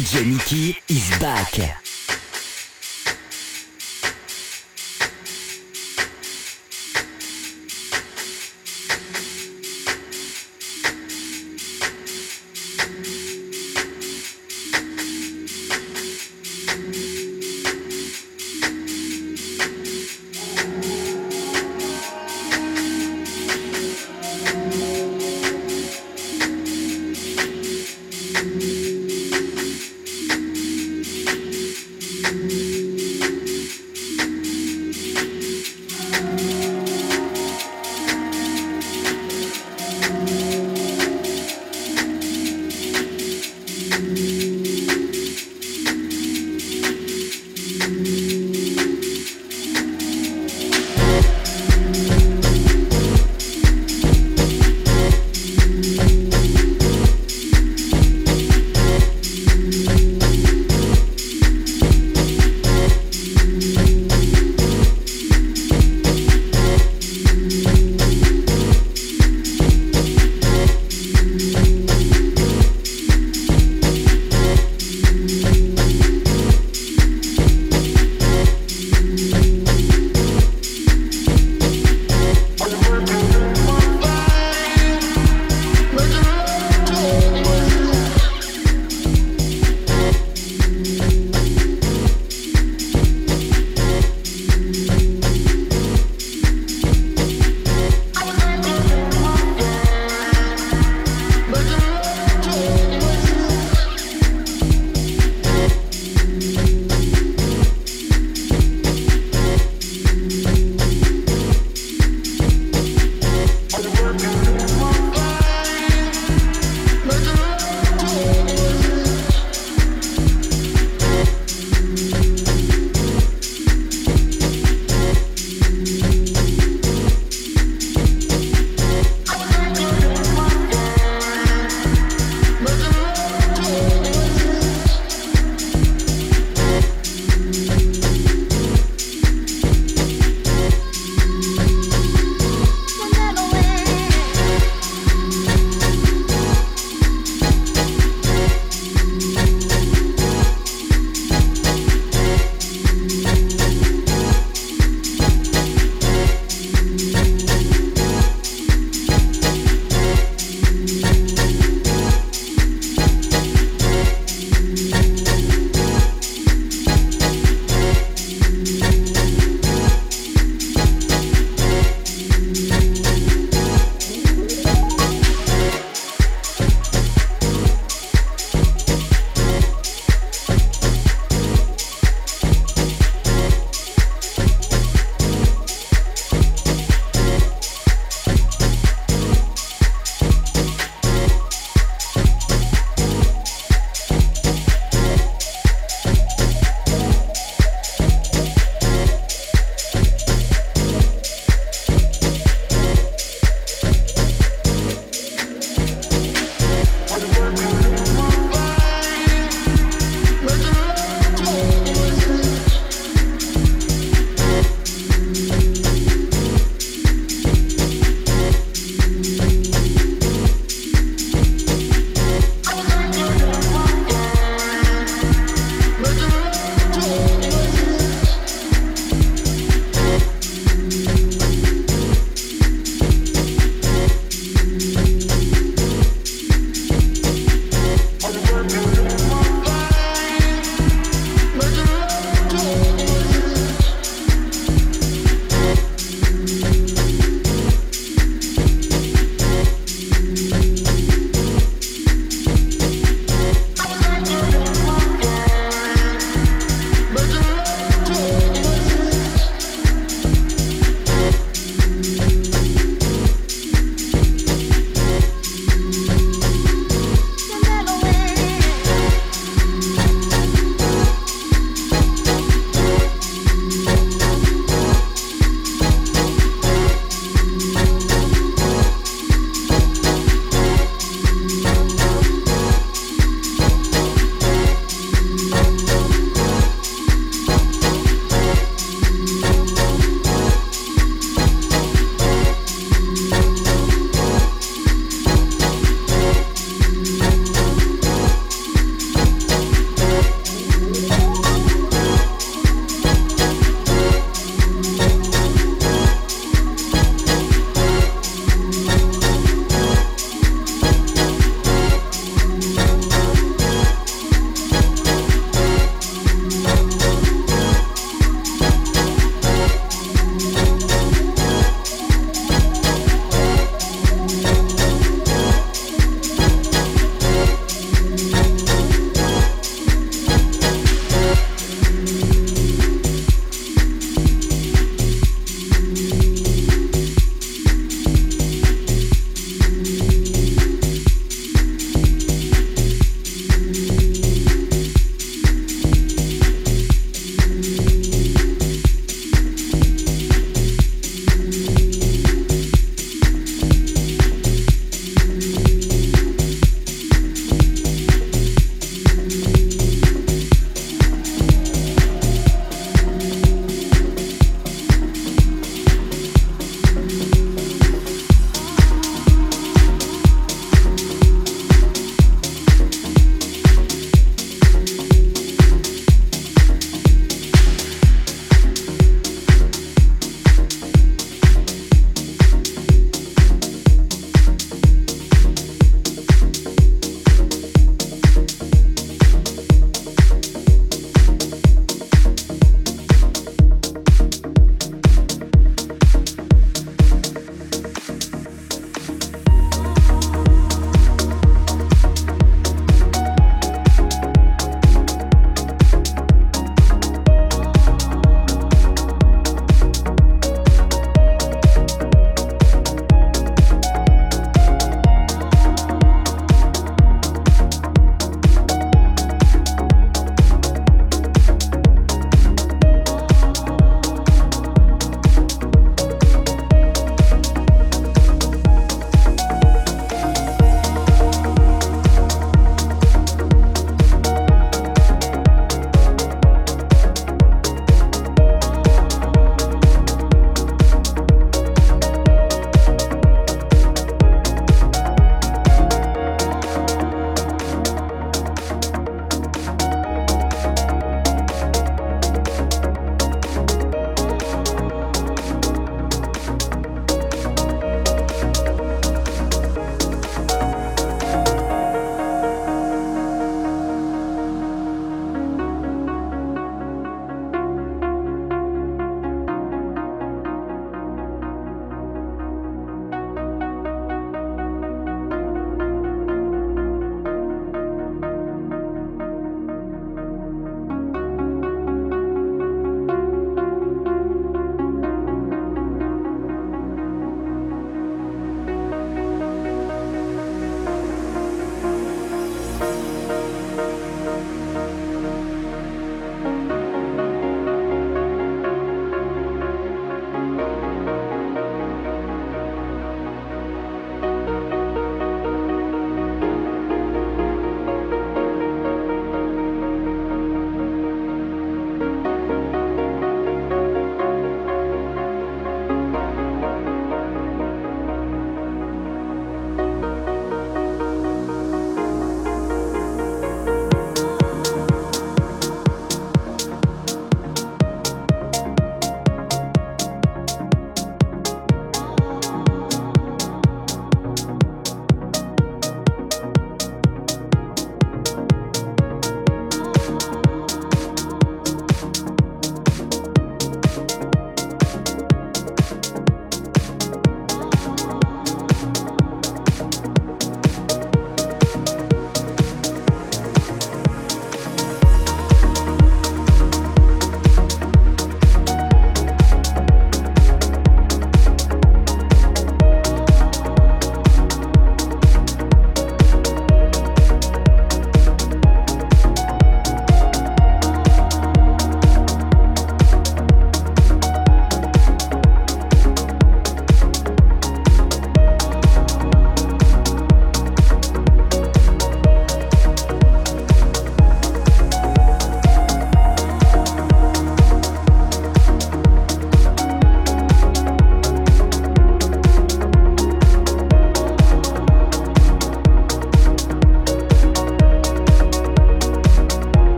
DJ is back.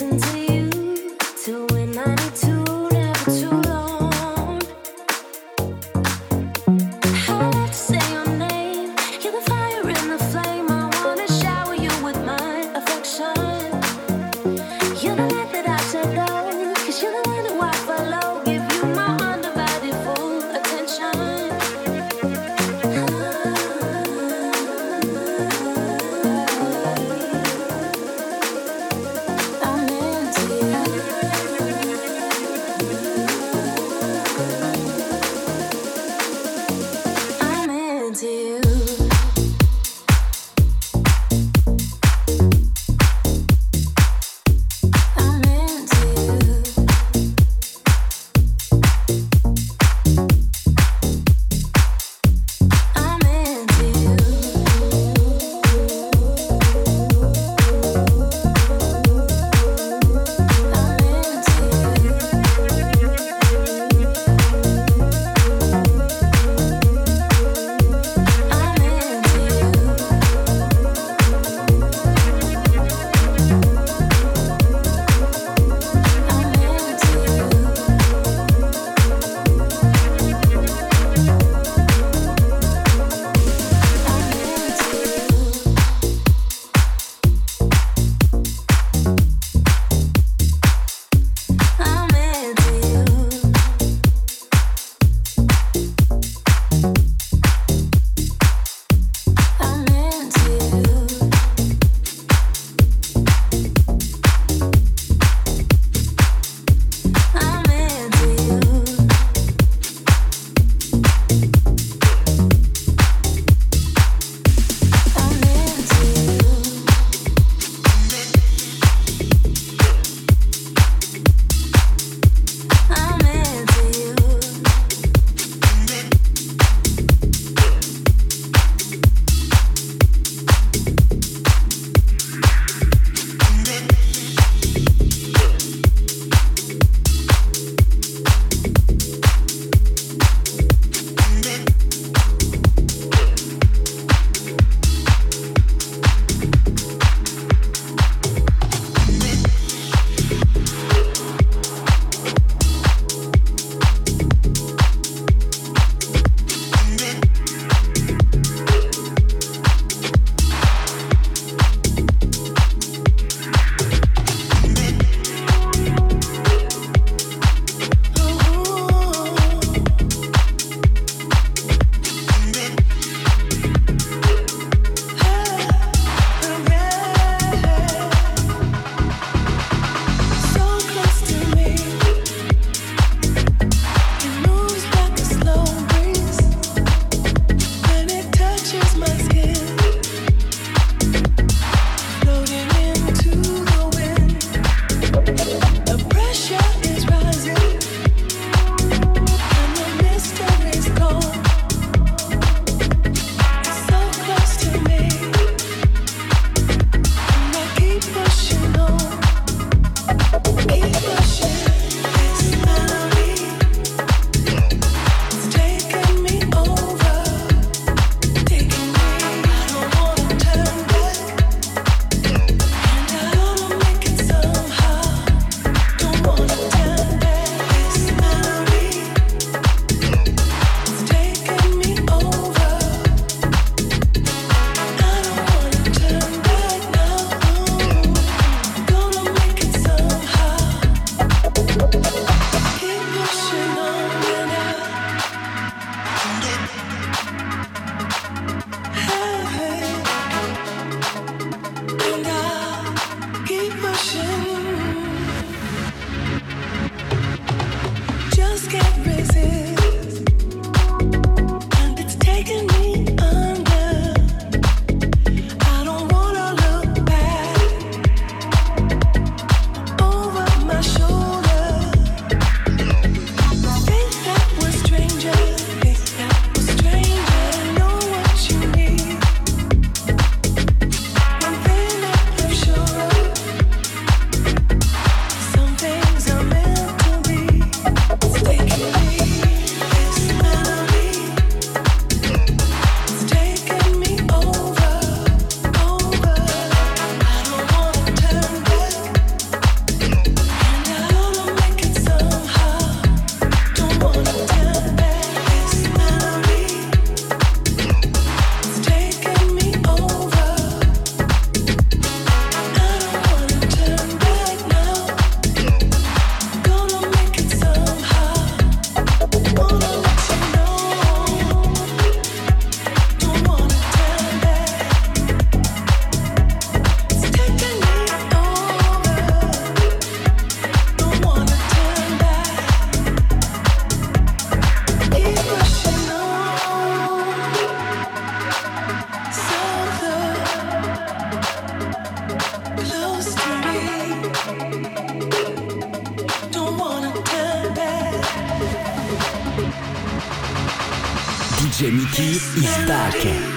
listen to DJ Miki Isaac.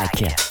Back.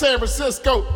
San Francisco.